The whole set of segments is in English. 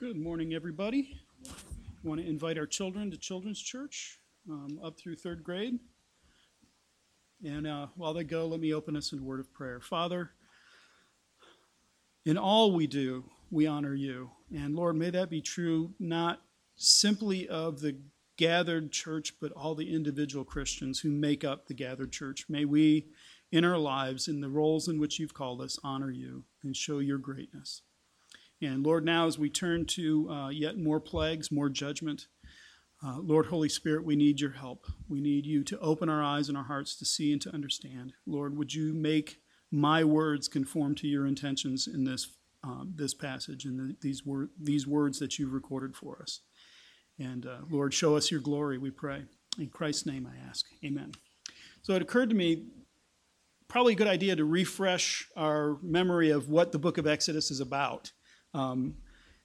Good morning, everybody. Want to invite our children to Children's Church um, up through third grade. And uh, while they go, let me open us in a word of prayer. Father, in all we do, we honor you. And Lord, may that be true not simply of the gathered church, but all the individual Christians who make up the gathered church. May we, in our lives, in the roles in which you've called us, honor you and show your greatness. And Lord, now as we turn to uh, yet more plagues, more judgment, uh, Lord, Holy Spirit, we need your help. We need you to open our eyes and our hearts to see and to understand. Lord, would you make my words conform to your intentions in this um, this passage and the, these wor- these words that you've recorded for us? And uh, Lord, show us your glory, we pray. In Christ's name I ask. Amen. So it occurred to me probably a good idea to refresh our memory of what the book of Exodus is about. Um,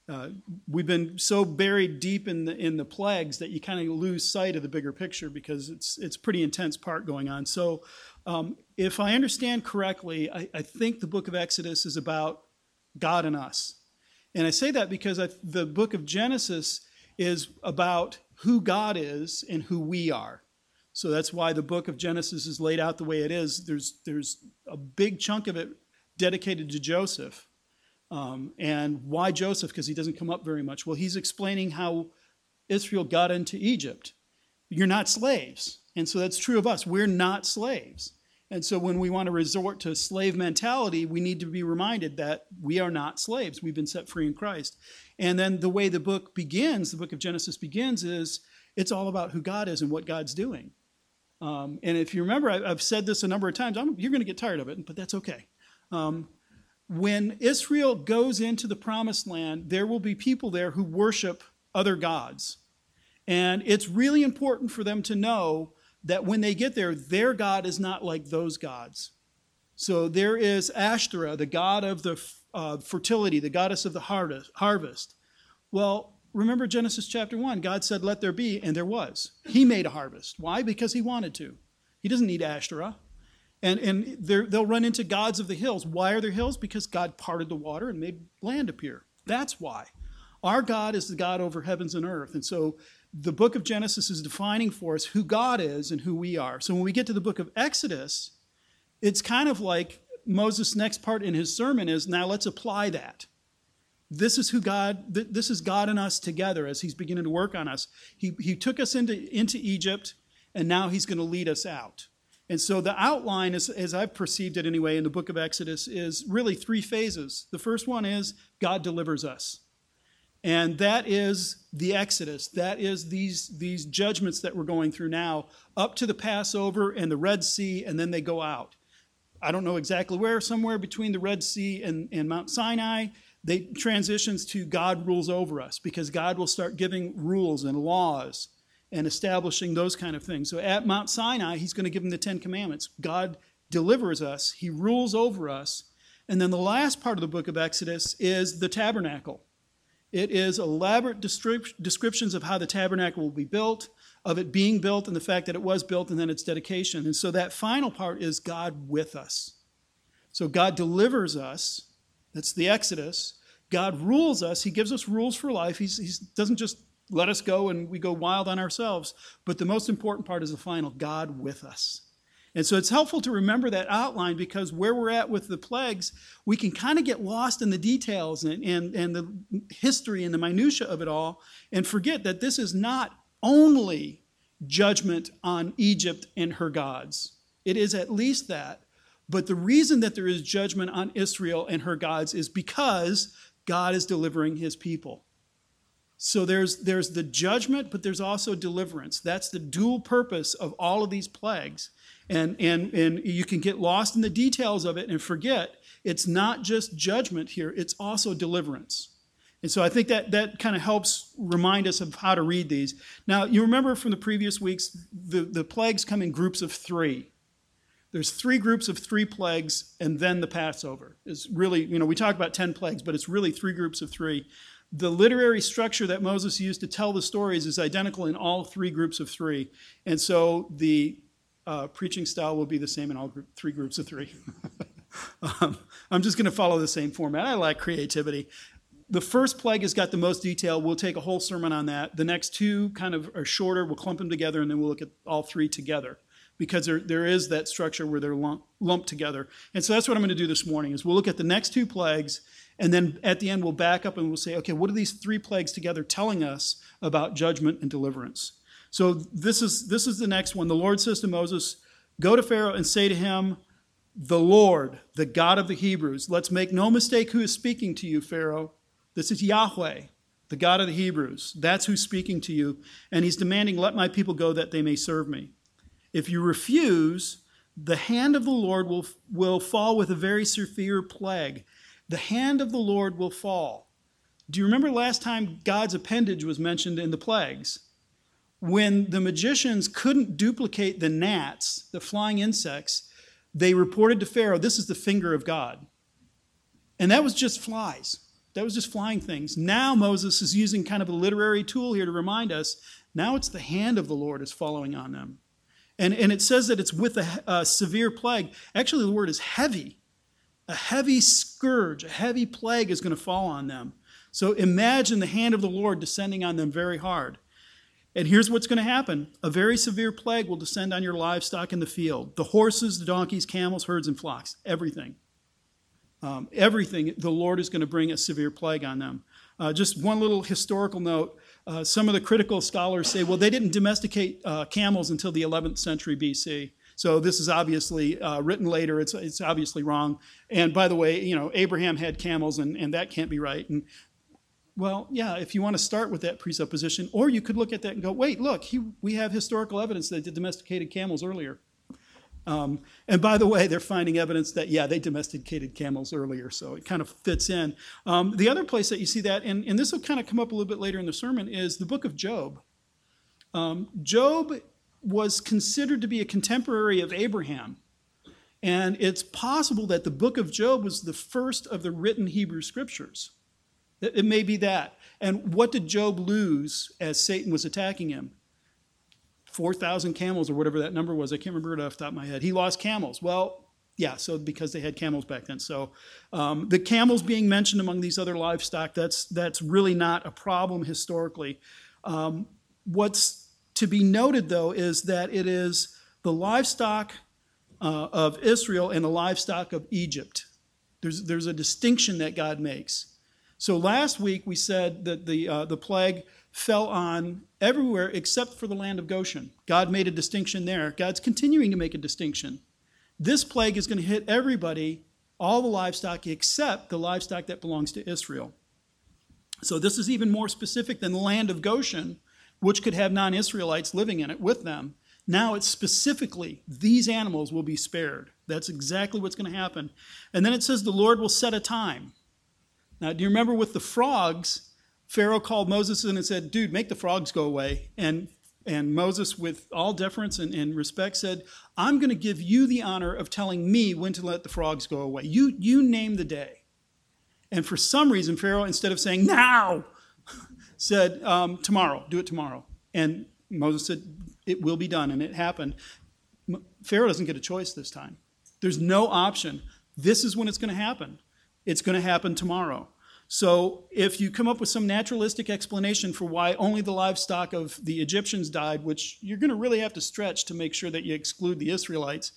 uh, we've been so buried deep in the in the plagues that you kind of lose sight of the bigger picture because it's it's pretty intense part going on. So, um, if I understand correctly, I, I, think the book of Exodus is about God and us, and I say that because I, the book of Genesis is about who God is and who we are. So that's why the book of Genesis is laid out the way it is. There's there's a big chunk of it dedicated to Joseph um, and why Joseph? Because he doesn't come up very much. Well, he's explaining how Israel got into Egypt. You're not slaves. And so that's true of us. We're not slaves. And so when we want to resort to slave mentality, we need to be reminded that we are not slaves. We've been set free in Christ. And then the way the book begins, the book of Genesis begins, is it's all about who God is and what God's doing. Um, and if you remember, I, have said this a number of times. I'm, you're going to get tired of it, but that's okay. Um, when Israel goes into the promised land, there will be people there who worship other gods. And it's really important for them to know that when they get there, their God is not like those gods. So there is Ashtoreth, the god of the uh, fertility, the goddess of the harvest. Well, remember Genesis chapter 1. God said, Let there be, and there was. He made a harvest. Why? Because he wanted to. He doesn't need Ashtoreth. And, and they'll run into gods of the hills. Why are there hills? Because God parted the water and made land appear. That's why. Our God is the God over heavens and earth. And so the book of Genesis is defining for us who God is and who we are. So when we get to the book of Exodus, it's kind of like Moses' next part in his sermon is now let's apply that. This is who God, this is God and us together as he's beginning to work on us. He, he took us into, into Egypt, and now he's going to lead us out. And so the outline, as, as I've perceived it anyway, in the book of Exodus, is really three phases. The first one is God delivers us. And that is the Exodus. That is these, these judgments that we're going through now, up to the Passover and the Red Sea, and then they go out. I don't know exactly where, somewhere between the Red Sea and, and Mount Sinai, they transitions to God rules over us because God will start giving rules and laws and establishing those kind of things. So at Mount Sinai, he's going to give them the Ten Commandments. God delivers us, he rules over us. And then the last part of the book of Exodus is the tabernacle. It is elaborate descriptions of how the tabernacle will be built, of it being built, and the fact that it was built, and then its dedication. And so that final part is God with us. So God delivers us. That's the Exodus. God rules us. He gives us rules for life. He doesn't just let us go and we go wild on ourselves. But the most important part is the final God with us. And so it's helpful to remember that outline because where we're at with the plagues, we can kind of get lost in the details and, and, and the history and the minutiae of it all and forget that this is not only judgment on Egypt and her gods. It is at least that. But the reason that there is judgment on Israel and her gods is because God is delivering his people. So there's, there's the judgment, but there's also deliverance. That's the dual purpose of all of these plagues. And, and, and you can get lost in the details of it and forget it's not just judgment here, it's also deliverance. And so I think that, that kind of helps remind us of how to read these. Now, you remember from the previous weeks, the, the plagues come in groups of three. There's three groups of three plagues, and then the Passover. Is really, you know, we talk about 10 plagues, but it's really three groups of three the literary structure that Moses used to tell the stories is identical in all three groups of three. And so the uh, preaching style will be the same in all group, three groups of three. um, I'm just going to follow the same format. I like creativity. the first plague has got the most detail. We'll take a whole sermon on that. The next two kind of are shorter. We'll clump them together, and then we'll look at all three together because there, there is that structure where they're lump, lumped together. And so that's what I'm going to do this morning is we'll look at the next two plagues, and then at the end we'll back up and we'll say, okay, what are these three plagues together telling us about judgment and deliverance? So this is this is the next one. The Lord says to Moses, "Go to Pharaoh and say to him, the Lord, the God of the Hebrews. Let's make no mistake who is speaking to you, Pharaoh. This is Yahweh, the God of the Hebrews. That's who's speaking to you. And he's demanding, Let my people go that they may serve me. If you refuse, the hand of the Lord will, will fall with a very severe plague. The hand of the Lord will fall. Do you remember last time God's appendage was mentioned in the plagues? When the magicians couldn't duplicate the gnats, the flying insects, they reported to Pharaoh, This is the finger of God. And that was just flies. That was just flying things. Now Moses is using kind of a literary tool here to remind us now it's the hand of the Lord is following on them. And, and it says that it's with a, severe plague. Actually, the word is heavy. A heavy scourge, a heavy plague is going to fall on them. So imagine the hand of the Lord descending on them very hard. And here's what's going to happen a very severe plague will descend on your livestock in the field the horses, the donkeys, camels, herds, and flocks, everything. Um, everything, the Lord is going to bring a severe plague on them. Uh, just one little historical note uh, some of the critical scholars say, well, they didn't domesticate uh, camels until the 11th century BC. So this is obviously uh, written later. It's, it's obviously wrong. And by the way, you know, Abraham had camels, and, and that can't be right. And well, yeah, if you want to start with that presupposition, or you could look at that and go, wait, look, he, we have historical evidence that they domesticated camels earlier. Um, and by the way, they're finding evidence that, yeah, they domesticated camels earlier, so it kind of fits in. Um, the other place that you see that, and, and, this will kind of come up a little bit later in the sermon, is the book of Job. Um, Job was considered to be a contemporary of Abraham. And it's possible that the book of Job was the first of the written Hebrew scriptures. It may be that. And what did Job lose as Satan was attacking him? 4,000 camels or whatever that number was. I can't remember it off the top of my head. He lost camels. Well, yeah, so because they had camels back then. So um, the camels being mentioned among these other livestock, that's, that's really not a problem historically. Um, what's to be noted, though, is that it is the livestock uh, of Israel and the livestock of Egypt. There's, there's a distinction that God makes. So last week we said that the, uh, the plague fell on everywhere except for the land of Goshen. God made a distinction there. God's continuing to make a distinction. This plague is going to hit everybody, all the livestock, except the livestock that belongs to Israel. So this is even more specific than the land of Goshen, which could have non Israelites living in it with them. Now it's specifically these animals will be spared. That's exactly what's going to happen. And then it says the Lord will set a time. Now, do you remember with the frogs? Pharaoh called Moses in and said, Dude, make the frogs go away. And, and Moses, with all deference and, and respect, said, I'm going to give you the honor of telling me when to let the frogs go away. You, you name the day. And for some reason, Pharaoh, instead of saying now, said, um, Tomorrow, do it tomorrow. And Moses said, It will be done. And it happened. Pharaoh doesn't get a choice this time. There's no option. This is when it's going to happen it's going to happen tomorrow. So if you come up with some naturalistic explanation for why only the livestock of the Egyptians died, which you're going to really have to stretch to make sure that you exclude the Israelites,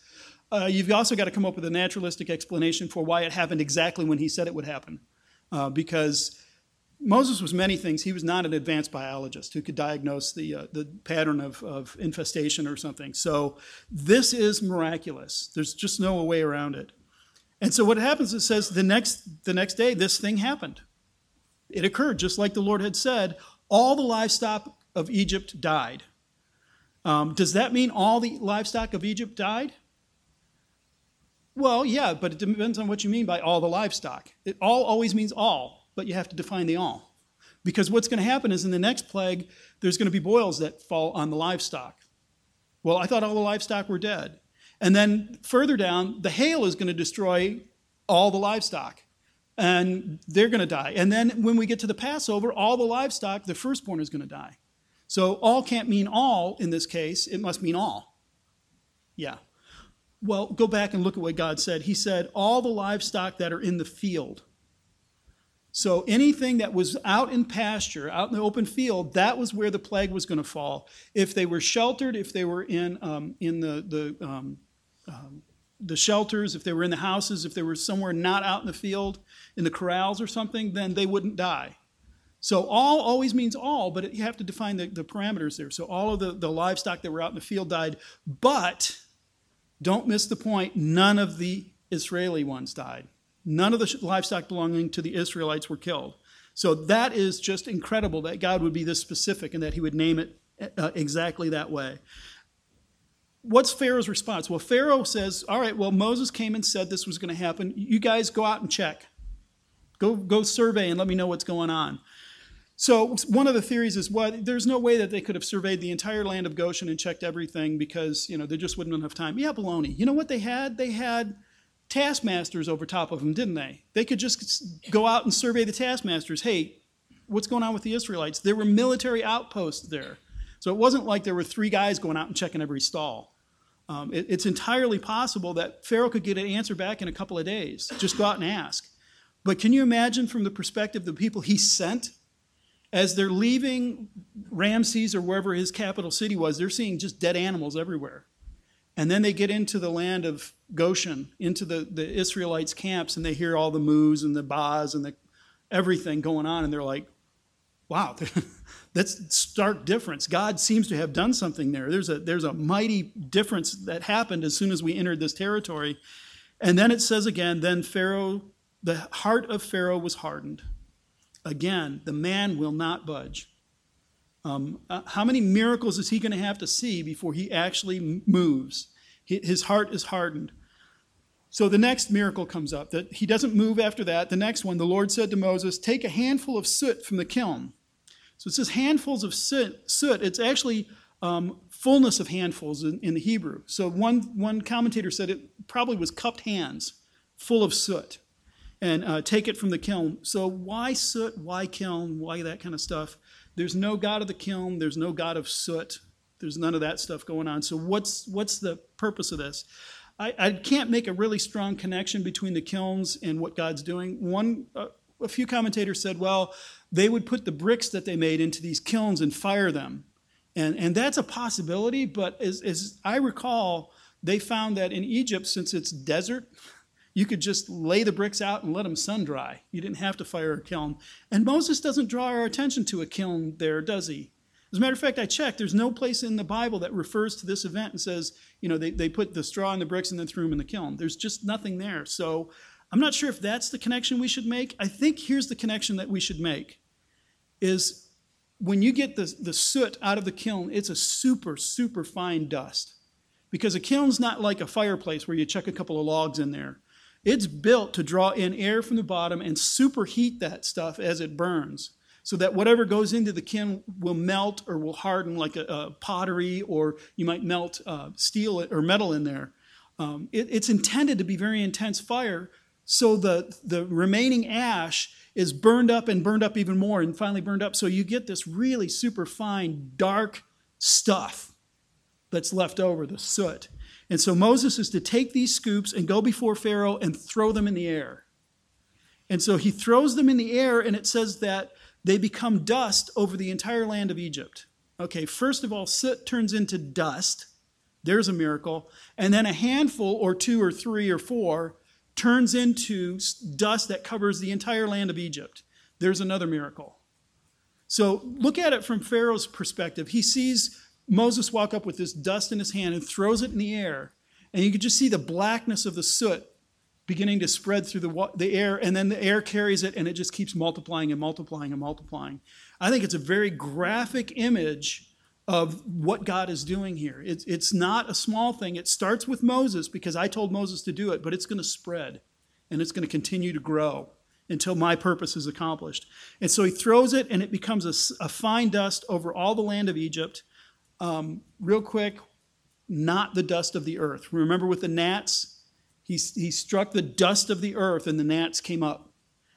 uh, you've also got to come up with a naturalistic explanation for why it happened exactly when he said it would happen. Uh, because Moses was many things. He was not an advanced biologist who could diagnose the, uh, the pattern of, of infestation or something. So this is miraculous. There's just no way around it. And so what happens, it says the next, the next day, this thing happened. It occurred just like the Lord had said. All the livestock of Egypt died. Um, does that mean all the livestock of Egypt died? Well, yeah, but it depends on what you mean by all the livestock. It all always means all, but you have to define the all. Because what's going to happen is in the next plague, there's going to be boils that fall on the livestock. Well, I thought all the livestock were dead. And then further down, the hail is going to destroy all the livestock. And they're going to die. And then when we get to the Passover, all the livestock, the firstborn is going to die. So all can't mean all in this case, it must mean all. Yeah. Well, go back and look at what God said. He said, all the livestock that are in the field. So anything that was out in pasture, out in the open field, that was where the plague was going to fall. If they were sheltered, if they were in um, in the the um, um, the shelters, if they were in the houses, if they were somewhere not out in the field, in the corrals or something, then they wouldn't die. So all always means all, but you have to define the, the parameters there. So all of the, the livestock that were out in the field died, but don't miss the point, none of the Israeli ones died. None of the livestock belonging to the Israelites were killed. So that is just incredible that God would be this specific and that he would name it uh, exactly that way. What's Pharaoh's response? Well, Pharaoh says, All right, well, Moses came and said this was going to happen. You guys go out and check. Go, go survey and let me know what's going on. So one of the theories is what well, there's no way that they could have surveyed the entire land of Goshen and checked everything because you know there just wouldn't have enough time. Yeah, baloney. You know what they had? They had taskmasters over top of them, didn't they? They could just go out and survey the taskmasters. Hey, what's going on with the Israelites? There were military outposts there, so it wasn't like there were three guys going out and checking every stall. Um, it, it's entirely possible that Pharaoh could get an answer back in a couple of days. Just go out and ask. But can you imagine from the perspective of the people he sent as they're leaving Ramses or wherever his capital city was, they're seeing just dead animals everywhere. And then they get into the land of Goshen, into the, the Israelites' camps, and they hear all the moos and the baas and the everything going on, and they're like, wow, that's stark difference. God seems to have done something there. There's a there's a mighty difference that happened as soon as we entered this territory. And then it says again, then Pharaoh, the heart of Pharaoh was hardened. Again, the man will not budge. Um, uh, how many miracles is he going to have to see before he actually moves? His heart is hardened. So the next miracle comes up that he doesn't move after that. The next one, the Lord said to Moses, Take a handful of soot from the kiln. So it says handfuls of soot. soot. It's actually um, fullness of handfuls in, in the Hebrew. So one, one commentator said it probably was cupped hands full of soot and uh, take it from the kiln. So why soot? Why kiln? Why that kind of stuff? There's no God of the kiln. There's no God of soot. There's none of that stuff going on. So what's what's the purpose of this? I, I can't make a really strong connection between the kilns and what God's doing. One, uh, a few commentators said, well, they would put the bricks that they made into these kilns and fire them, and and that's a possibility. But as as I recall, they found that in Egypt, since it's desert, you could just lay the bricks out and let them sun dry. You didn't have to fire a kiln. And Moses doesn't draw our attention to a kiln there, does he? As a matter of fact, I checked. There's no place in the Bible that refers to this event and says, you know, they, they put the straw in the bricks and then threw them in the kiln. There's just nothing there. So I'm not sure if that's the connection we should make. I think here's the connection that we should make is when you get the, the soot out of the kiln, it's a super, super fine dust. Because a kiln's not like a fireplace where you chuck a couple of logs in there. It's built to draw in air from the bottom and superheat that stuff as it burns so that whatever goes into the kiln will melt or will harden like a, a pottery or you might melt uh, steel or metal in there. Um, it, it's intended to be very intense fire so the, the remaining ash is burned up and burned up even more and finally burned up so you get this really super fine dark stuff that's left over, the soot. And so Moses is to take these scoops and go before Pharaoh and throw them in the air. And so he throws them in the air, and it says that they become dust over the entire land of Egypt. Okay, first of all, soot turns into dust. There's a miracle. And then a handful, or two, or three, or four, turns into dust that covers the entire land of Egypt. There's another miracle. So look at it from Pharaoh's perspective. He sees Moses walk up with this dust in his hand and throws it in the air. And you can just see the blackness of the soot beginning to spread through the, the air, and then the air carries it, and it just keeps multiplying and multiplying and multiplying. I think it's a very graphic image of what God is doing here. It's, it's not a small thing. It starts with Moses because I told Moses to do it, but it's going to spread and it's going to continue to grow until my purpose is accomplished. And so he throws it, and it becomes a, a fine dust over all the land of Egypt. Um, real quick, not the dust of the earth. Remember with the gnats? He, he struck the dust of the earth and the gnats came up.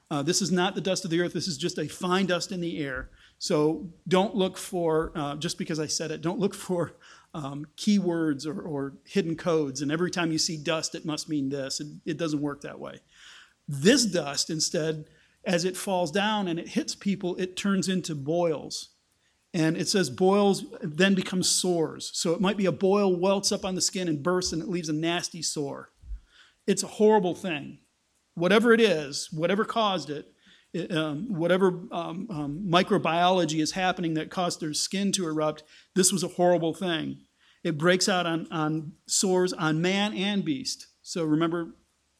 Uh, this is not the dust of the earth. This is just a fine dust in the air. So don't look for, uh, just because I said it, don't look for um, keywords or, or, hidden codes. And every time you see dust, it must mean this. It, it doesn't work that way. This dust, instead, as it falls down and it hits people, it turns into boils. And it says boils then become sores. So it might be a boil welts up on the skin and bursts and it leaves a nasty sore. It's a horrible thing. Whatever it is, whatever caused it, it um, whatever um, um, microbiology is happening that caused their skin to erupt, this was a horrible thing. It breaks out on, on sores on man and beast. So remember,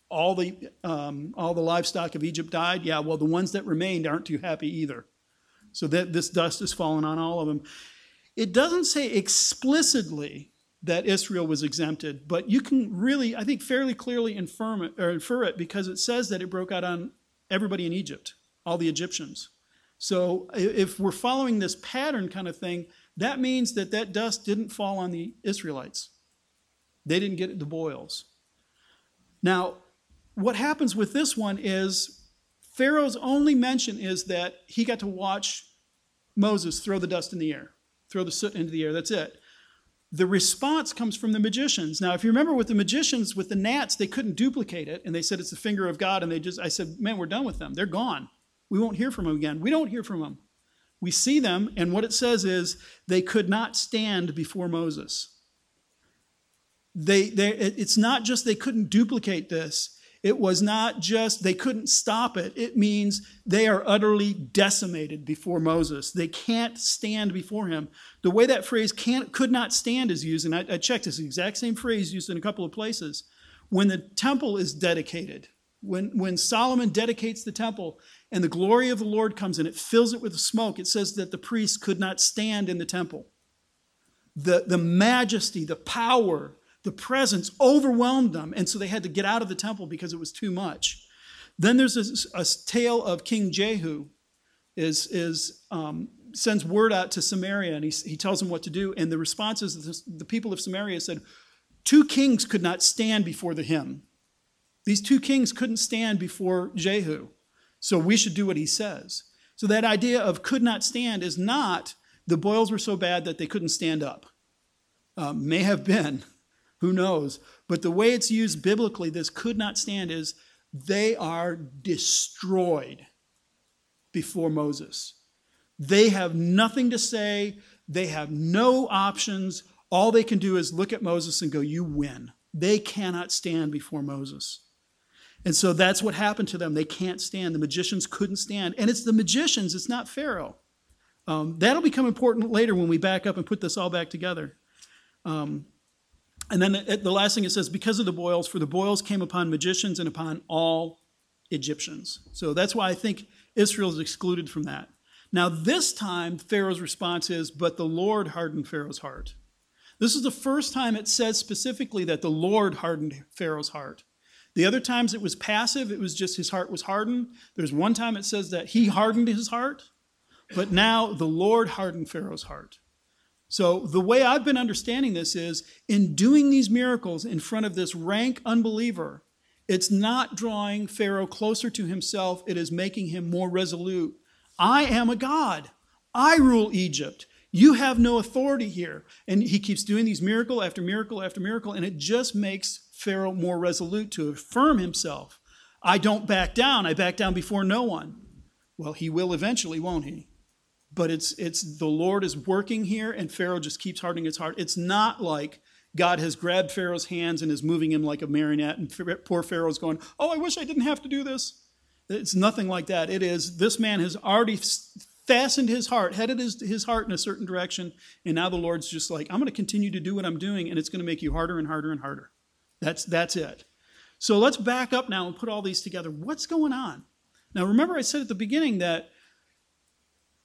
all the um, all the livestock of Egypt died. Yeah, well, the ones that remained aren't too happy either. So that this dust has fallen on all of them. It doesn't say explicitly that Israel was exempted, but you can really, I think, fairly clearly infer it, infer it because it says that it broke out on everybody in Egypt, all the Egyptians. So if we're following this pattern kind of thing, that means that that dust didn't fall on the Israelites. They didn't get the boils. Now, what happens with this one is Pharaoh's only mention is that he got to watch Moses throw the dust in the air, throw the soot into the air. That's it. The response comes from the magicians. Now, if you remember with the magicians, with the gnats, they couldn't duplicate it, and they said it's the finger of God, and they just, I said, man, we're done with them. They're gone. We won't hear from them again. We don't hear from them. We see them, and what it says is they could not stand before Moses. They, they, it's not just they couldn't duplicate this, it was not just they couldn't stop it. It means they are utterly decimated before Moses. They can't stand before him. The way that phrase can't, could not stand is used, and I, I checked this exact same phrase used in a couple of places. When the temple is dedicated, when, when Solomon dedicates the temple and the glory of the Lord comes and it fills it with smoke, it says that the priests could not stand in the temple. The, the majesty, the power, the presence overwhelmed them, and so they had to get out of the temple because it was too much. Then there's a, a tale of King Jehu, is, is um, sends word out to Samaria, and he, he tells them what to do. And the response is the, the people of Samaria said, Two kings could not stand before the him. These two kings couldn't stand before Jehu, so we should do what he says. So that idea of could not stand is not the boils were so bad that they couldn't stand up. Um, may have been, who knows? But the way it's used biblically, this could not stand, is they are destroyed before Moses. They have nothing to say, they have no options. All they can do is look at Moses and go, You win. They cannot stand before Moses. And so that's what happened to them. They can't stand. The magicians couldn't stand. And it's the magicians, it's not Pharaoh. Um, that'll become important later when we back up and put this all back together. Um, and then the last thing it says, because of the boils, for the boils came upon magicians and upon all Egyptians. So that's why I think Israel is excluded from that. Now, this time, Pharaoh's response is, but the Lord hardened Pharaoh's heart. This is the first time it says specifically that the Lord hardened Pharaoh's heart. The other times it was passive, it was just his heart was hardened. There's one time it says that he hardened his heart, but now the Lord hardened Pharaoh's heart. So, the way I've been understanding this is in doing these miracles in front of this rank unbeliever, it's not drawing Pharaoh closer to himself, it is making him more resolute. I am a God. I rule Egypt. You have no authority here. And he keeps doing these miracle after miracle after miracle, and it just makes Pharaoh more resolute to affirm himself. I don't back down. I back down before no one. Well, he will eventually, won't he? But it's it's the Lord is working here, and Pharaoh just keeps hardening his heart. It's not like God has grabbed Pharaoh's hands and is moving him like a marionette, and poor Pharaoh's going, "Oh, I wish I didn't have to do this." It's nothing like that. It is this man has already fastened his heart, headed his, his heart in a certain direction, and now the Lord's just like, "I'm going to continue to do what I'm doing, and it's going to make you harder and harder and harder." That's that's it. So let's back up now and put all these together. What's going on? Now, remember, I said at the beginning that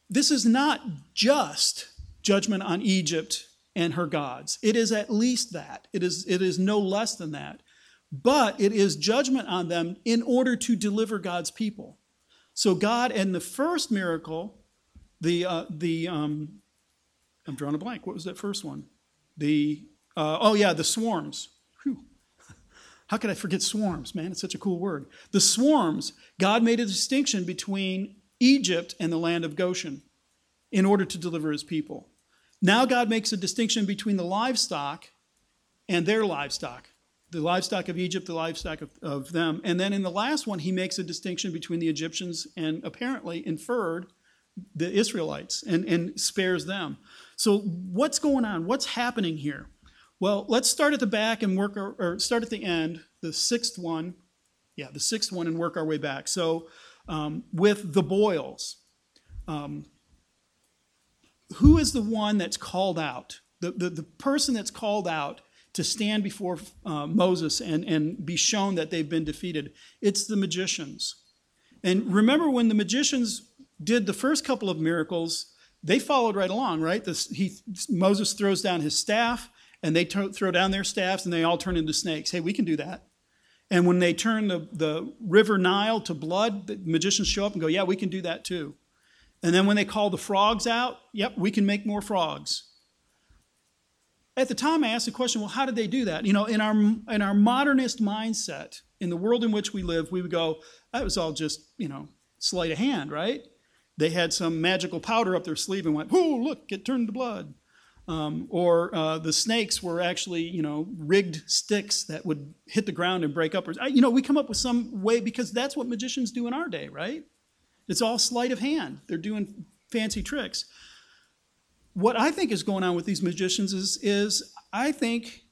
this is not just judgment on Egypt and her gods. It is at least that. It is, it is no less than that. But it is judgment on them in order to deliver God's people. So God, in the first miracle, the uh, the um, I'm drawing a blank. What was that first one? The uh, oh yeah, the swarms. Whew. How could I forget swarms, man? It's such a cool word. The swarms. God made a distinction between Egypt and the land of Goshen in order to deliver his people. Now God makes a distinction between the livestock and their livestock, the livestock of Egypt, the livestock of, of them. And then in the last one, he makes a distinction between the Egyptians and apparently inferred the Israelites and, and spares them. So, what's going on? What's happening here? Well, let's start at the back and work, our, or start at the end, the sixth one. Yeah, the sixth one, and work our way back. So, um, with the boils, um, who is the one that's called out? The, the, the person that's called out to stand before uh, Moses and, and be shown that they've been defeated. It's the magicians. And remember when the magicians did the first couple of miracles, they followed right along, right? This, he, Moses throws down his staff, and they throw down their staffs, and they all turn into snakes. Hey, we can do that. And when they turn the, the river Nile to blood, the magicians show up and go, Yeah, we can do that too. And then when they call the frogs out, yep, we can make more frogs. At the time, I asked the question, well, how did they do that? You know, in our, in our modernist mindset, in the world in which we live, we would go, that was all just, you know, sleight of hand, right? They had some magical powder up their sleeve and went, oh, look, it turned to blood. Um, or uh, the snakes were actually, you know, rigged sticks that would hit the ground and break up. You know, we come up with some way because that's what magicians do in our day, right? It's all sleight of hand. They're doing fancy tricks. What I think is going on with these magicians is, is I think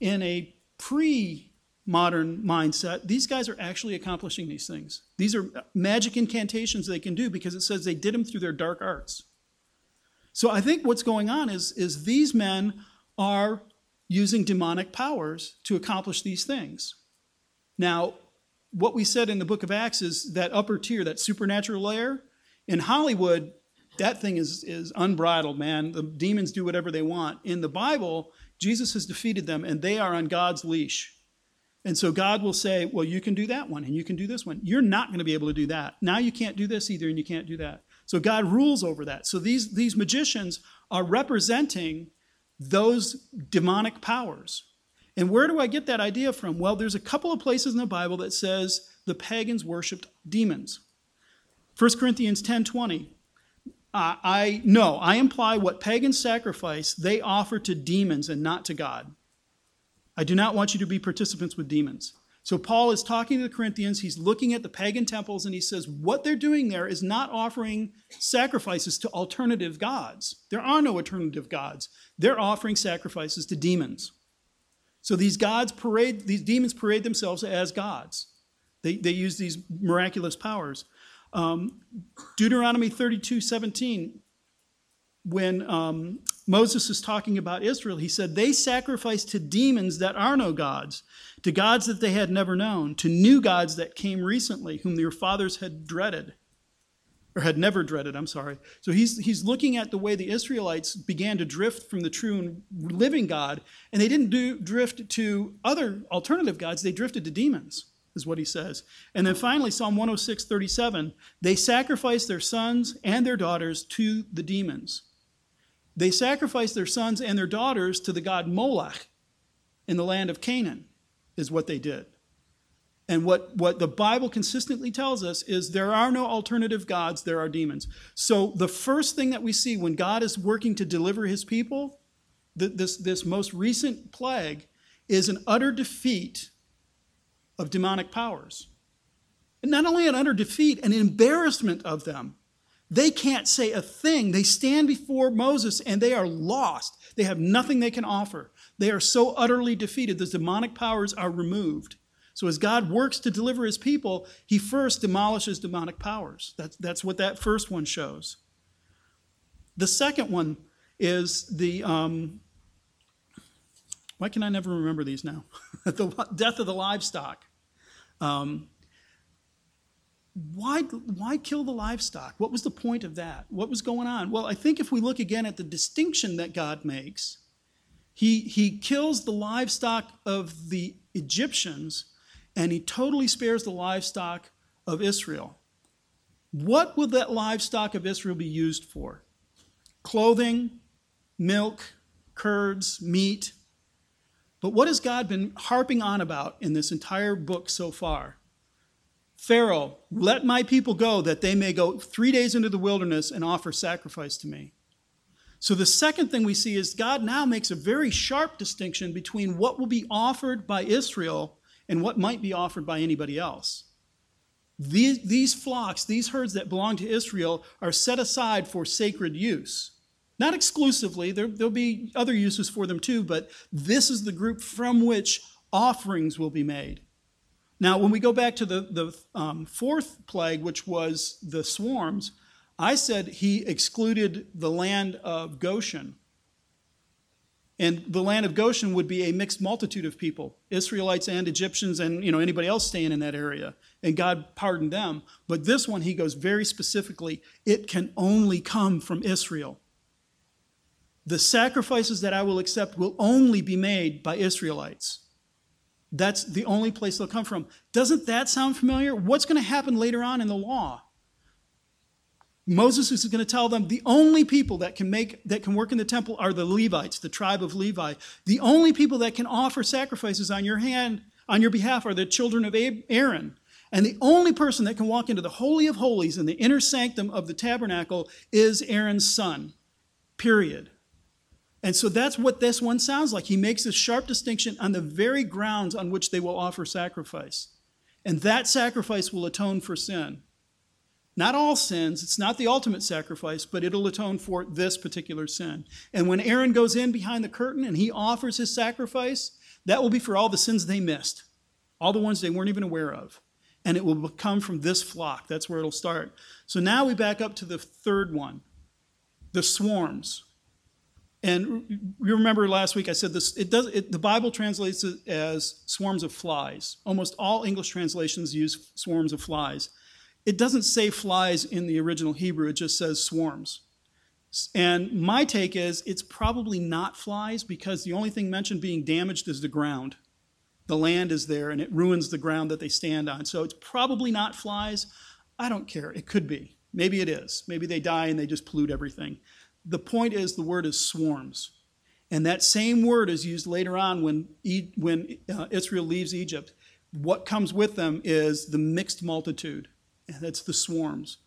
in a pre modern mindset, these guys are actually accomplishing these things. These are magic incantations they can do because it says they did them through their dark arts. So I think what's going on is, is these men are using demonic powers to accomplish these things. Now, what we said in the book of Acts is that upper tier, that supernatural layer, in Hollywood, that thing is, is unbridled, man. The demons do whatever they want. In the Bible, Jesus has defeated them and they are on God's leash. And so God will say, Well, you can do that one and you can do this one. You're not going to be able to do that. Now you can't do this either and you can't do that. So God rules over that. So these, these magicians are representing those demonic powers. And where do I get that idea from? Well, there's a couple of places in the Bible that says the pagans worshiped demons. 1 Corinthians 10:20. Uh, I no, I imply what pagans sacrifice they offer to demons and not to God. I do not want you to be participants with demons. So Paul is talking to the Corinthians, he's looking at the pagan temples and he says what they're doing there is not offering sacrifices to alternative gods. There are no alternative gods. They're offering sacrifices to demons. So these gods parade, these demons parade themselves as gods. They, they use these miraculous powers. Um, Deuteronomy 32 17, when um, Moses is talking about Israel, he said, They sacrificed to demons that are no gods, to gods that they had never known, to new gods that came recently, whom their fathers had dreaded or had never dreaded, I'm sorry. So he's, he's looking at the way the Israelites began to drift from the true and living God, and they didn't do, drift to other alternative gods, they drifted to demons, is what he says. And then finally, Psalm 106, 37, they sacrificed their sons and their daughters to the demons. They sacrificed their sons and their daughters to the god Moloch in the land of Canaan, is what they did. And what, what the Bible consistently tells us is there are no alternative gods, there are demons. So the first thing that we see when God is working to deliver his people, this, this most recent plague, is an utter defeat of demonic powers. And not only an utter defeat, an embarrassment of them. They can't say a thing. They stand before Moses and they are lost. They have nothing they can offer. They are so utterly defeated. The demonic powers are removed. So as God works to deliver his people, he first demolishes demonic powers. That's, that's what that first one shows. The second one is the, um, why can I never remember these now? the death of the livestock. Um, why, why kill the livestock? What was the point of that? What was going on? Well, I think if we look again at the distinction that God makes, he, he kills the livestock of the Egyptians and he totally spares the livestock of Israel. What will that livestock of Israel be used for? Clothing, milk, curds, meat. But what has God been harping on about in this entire book so far? Pharaoh, let my people go that they may go three days into the wilderness and offer sacrifice to me. So the second thing we see is God now makes a very sharp distinction between what will be offered by Israel and what might be offered by anybody else. These, these flocks, these herds that belong to Israel, are set aside for sacred use. Not exclusively, there, there'll be other uses for them too, but this is the group from which offerings will be made. Now, when we go back to the, the um, fourth plague, which was the swarms, I said he excluded the land of Goshen. And the land of Goshen would be a mixed multitude of people, Israelites and Egyptians and you know anybody else staying in that area. And God pardoned them. But this one he goes very specifically, it can only come from Israel. The sacrifices that I will accept will only be made by Israelites. That's the only place they'll come from. Doesn't that sound familiar? What's going to happen later on in the law? Moses is going to tell them the only people that can make that can work in the temple are the Levites, the tribe of Levi. The only people that can offer sacrifices on your hand on your behalf are the children of Aaron. And the only person that can walk into the holy of holies in the inner sanctum of the tabernacle is Aaron's son. Period. And so that's what this one sounds like. He makes a sharp distinction on the very grounds on which they will offer sacrifice. And that sacrifice will atone for sin. Not all sins, it's not the ultimate sacrifice, but it'll atone for this particular sin. And when Aaron goes in behind the curtain and he offers his sacrifice, that will be for all the sins they missed, all the ones they weren't even aware of. And it will come from this flock. That's where it'll start. So now we back up to the third one the swarms. And you remember last week I said this. It does. It, the Bible translates it as swarms of flies. Almost all English translations use swarms of flies. It doesn't say flies in the original Hebrew. It just says swarms. And my take is it's probably not flies because the only thing mentioned being damaged is the ground. The land is there and it ruins the ground that they stand on. So it's probably not flies. I don't care. It could be. Maybe it is. Maybe they die and they just pollute everything. The point is the word is swarms. And that same word is used later on when, when uh, Israel leaves Egypt. What comes with them is the mixed multitude, and that's the swarms.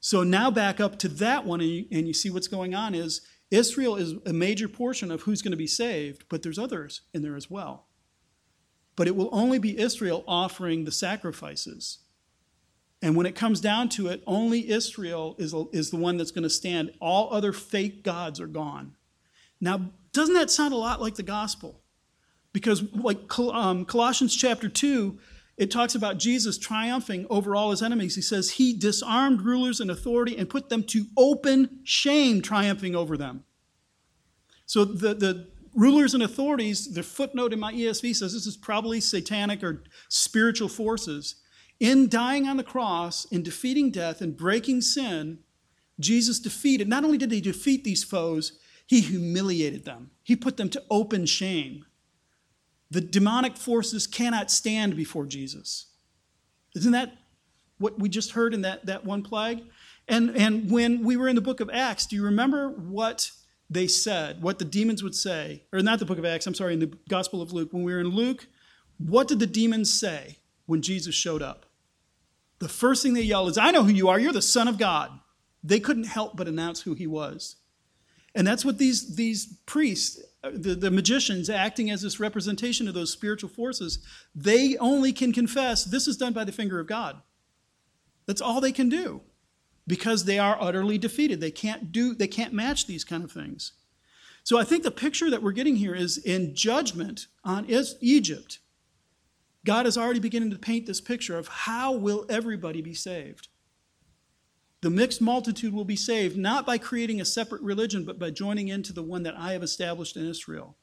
So now back up to that one, and you, and you see what's going on is Israel is a major portion of who's going to be saved, but there's others in there as well. But it will only be Israel offering the sacrifices. And when it comes down to it, only Israel is, is the one that's going to stand. All other fake gods are gone. Now, doesn't that sound a lot like the gospel? Because, like um, Colossians chapter 2, it talks about Jesus triumphing over all his enemies. He says he disarmed rulers and authority and put them to open shame, triumphing over them. So the, the rulers and authorities, the footnote in my ESV says this is probably satanic or spiritual forces. In dying on the cross, in defeating death and breaking sin, Jesus defeated, not only did he defeat these foes, he humiliated them. He put them to open shame. The demonic forces cannot stand before Jesus. Isn't that what we just heard in that, that one plague? And, and when we were in the book of Acts, do you remember what they said, what the demons would say? Or not the book of Acts, I'm sorry, in the Gospel of Luke. When we were in Luke, what did the demons say? when Jesus showed up. The first thing they yelled is, I know who you are. You're the Son of God. They couldn't help but announce who he was. And that's what these, these priests, uh, the, the magicians acting as this representation of those spiritual forces, they only can confess this is done by the finger of God. That's all they can do because they are utterly defeated. They can't do, they can't match these kind of things. So I think the picture that we're getting here is in judgment on Egypt, God is already beginning to paint this picture of how will everybody be saved. The mixed multitude will be saved not by creating a separate religion, but by joining into the one that I have established in Israel.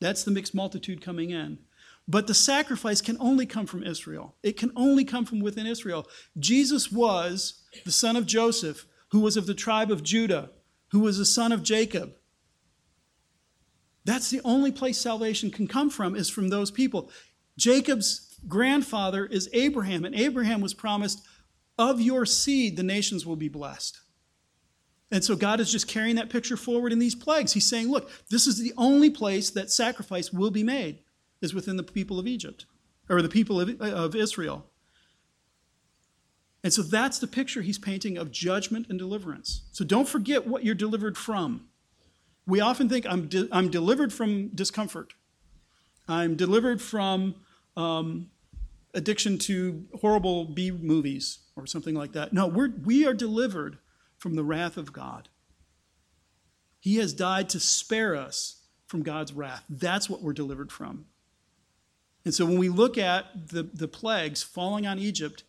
That's the mixed multitude coming in. But the sacrifice can only come from Israel. It can only come from within Israel. Jesus was the son of Joseph, who was of the tribe of Judah, who was the son of Jacob. That's the only place salvation can come from, is from those people. Jacob's grandfather is Abraham, and Abraham was promised, Of your seed, the nations will be blessed. And so God is just carrying that picture forward in these plagues. He's saying, Look, this is the only place that sacrifice will be made, is within the people of Egypt, or the people of, of Israel. And so that's the picture he's painting of judgment and deliverance. So don't forget what you're delivered from. We often think I'm, de- I'm delivered from discomfort. I'm delivered from um, addiction to horrible B movies or something like that. No, we're, we are delivered from the wrath of God. He has died to spare us from God's wrath. That's what we're delivered from. And so when we look at the, the plagues falling on Egypt,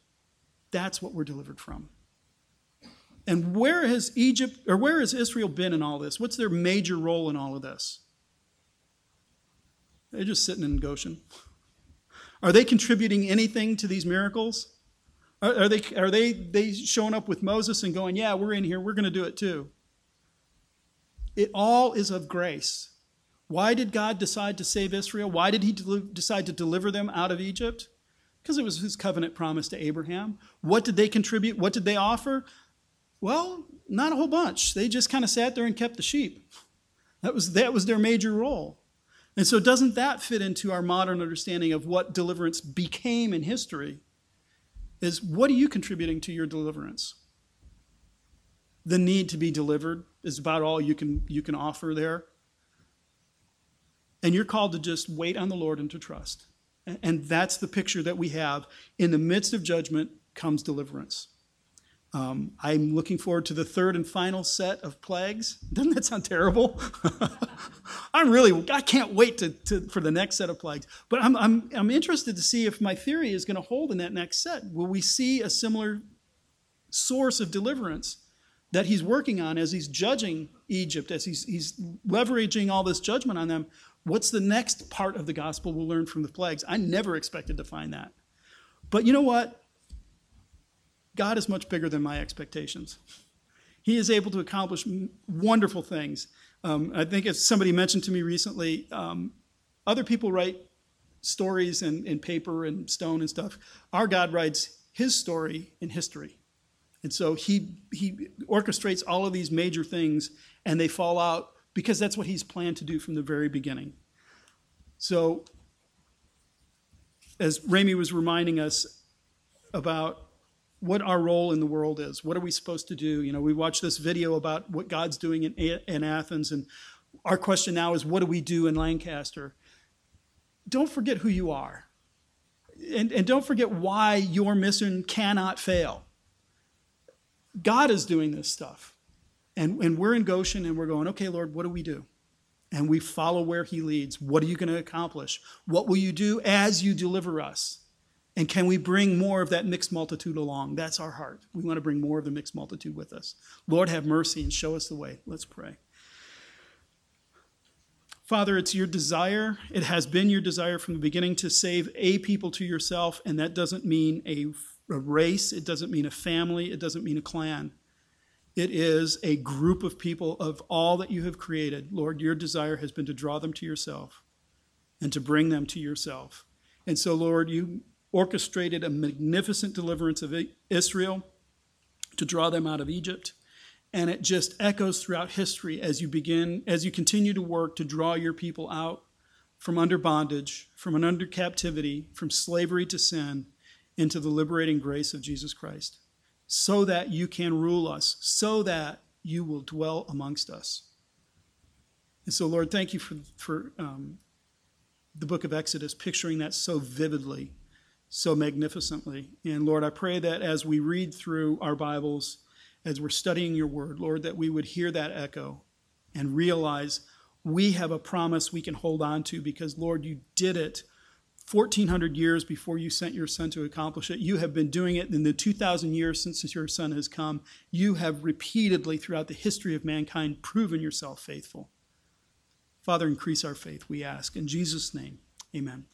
that's what we're delivered from. And where has Egypt or where has Israel been in all this? What's their major role in all of this? They're just sitting in Goshen. Are they contributing anything to these miracles? Are, are they are they they showing up with Moses and going, "Yeah, we're in here. We're going to do it too." It all is of grace. Why did God decide to save Israel? Why did he decide to deliver them out of Egypt? Because it was his covenant promise to Abraham. What did they contribute? What did they offer? Well, not a whole bunch. They just kind of sat there and kept the sheep. That was, that was their major role. And so, doesn't that fit into our modern understanding of what deliverance became in history? Is what are you contributing to your deliverance? The need to be delivered is about all you can, you can offer there. And you're called to just wait on the Lord and to trust. And that's the picture that we have. In the midst of judgment comes deliverance. Um, I'm looking forward to the third and final set of plagues. Doesn't that sound terrible? I'm really, I can't wait to, to, for the next set of plagues. But I'm, I'm, I'm interested to see if my theory is going to hold in that next set. Will we see a similar source of deliverance that he's working on as he's judging Egypt, as he's, he's leveraging all this judgment on them? What's the next part of the gospel we'll learn from the plagues? I never expected to find that. But you know what? God is much bigger than my expectations. He is able to accomplish wonderful things. Um, I think, as somebody mentioned to me recently, um, other people write stories in, in paper and stone and stuff. Our God writes his story in history. And so he, he orchestrates all of these major things, and they fall out because that's what he's planned to do from the very beginning. So, as Ramey was reminding us about what our role in the world is, what are we supposed to do? You know, we watched this video about what God's doing in, in Athens, and our question now is, what do we do in Lancaster? Don't forget who you are. And, and don't forget why your mission cannot fail. God is doing this stuff. And, and we're in Goshen and we're going, okay, Lord, what do we do? And we follow where He leads. What are you going to accomplish? What will you do as you deliver us? And can we bring more of that mixed multitude along? That's our heart. We want to bring more of the mixed multitude with us. Lord, have mercy and show us the way. Let's pray. Father, it's your desire, it has been your desire from the beginning to save a people to yourself, and that doesn't mean a, a race, it doesn't mean a family, it doesn't mean a clan. It is a group of people of all that you have created. Lord, your desire has been to draw them to yourself and to bring them to yourself. And so, Lord, you orchestrated a magnificent deliverance of Israel to draw them out of Egypt. And it just echoes throughout history as you begin, as you continue to work to draw your people out from under bondage, from an under captivity, from slavery to sin, into the liberating grace of Jesus Christ so that you can rule us, so that you will dwell amongst us. And so, Lord, thank you for, for um, the book of Exodus, picturing that so vividly, so magnificently. And Lord, I pray that as we read through our Bibles, as we're studying your word, Lord, that we would hear that echo and realize we have a promise we can hold on to because, Lord, you did it 1400 years before you sent your son to accomplish it. You have been doing it in the 2000 years since your son has come. You have repeatedly throughout the history of mankind proven yourself faithful. Father, increase our faith, we ask. In Jesus' name, amen.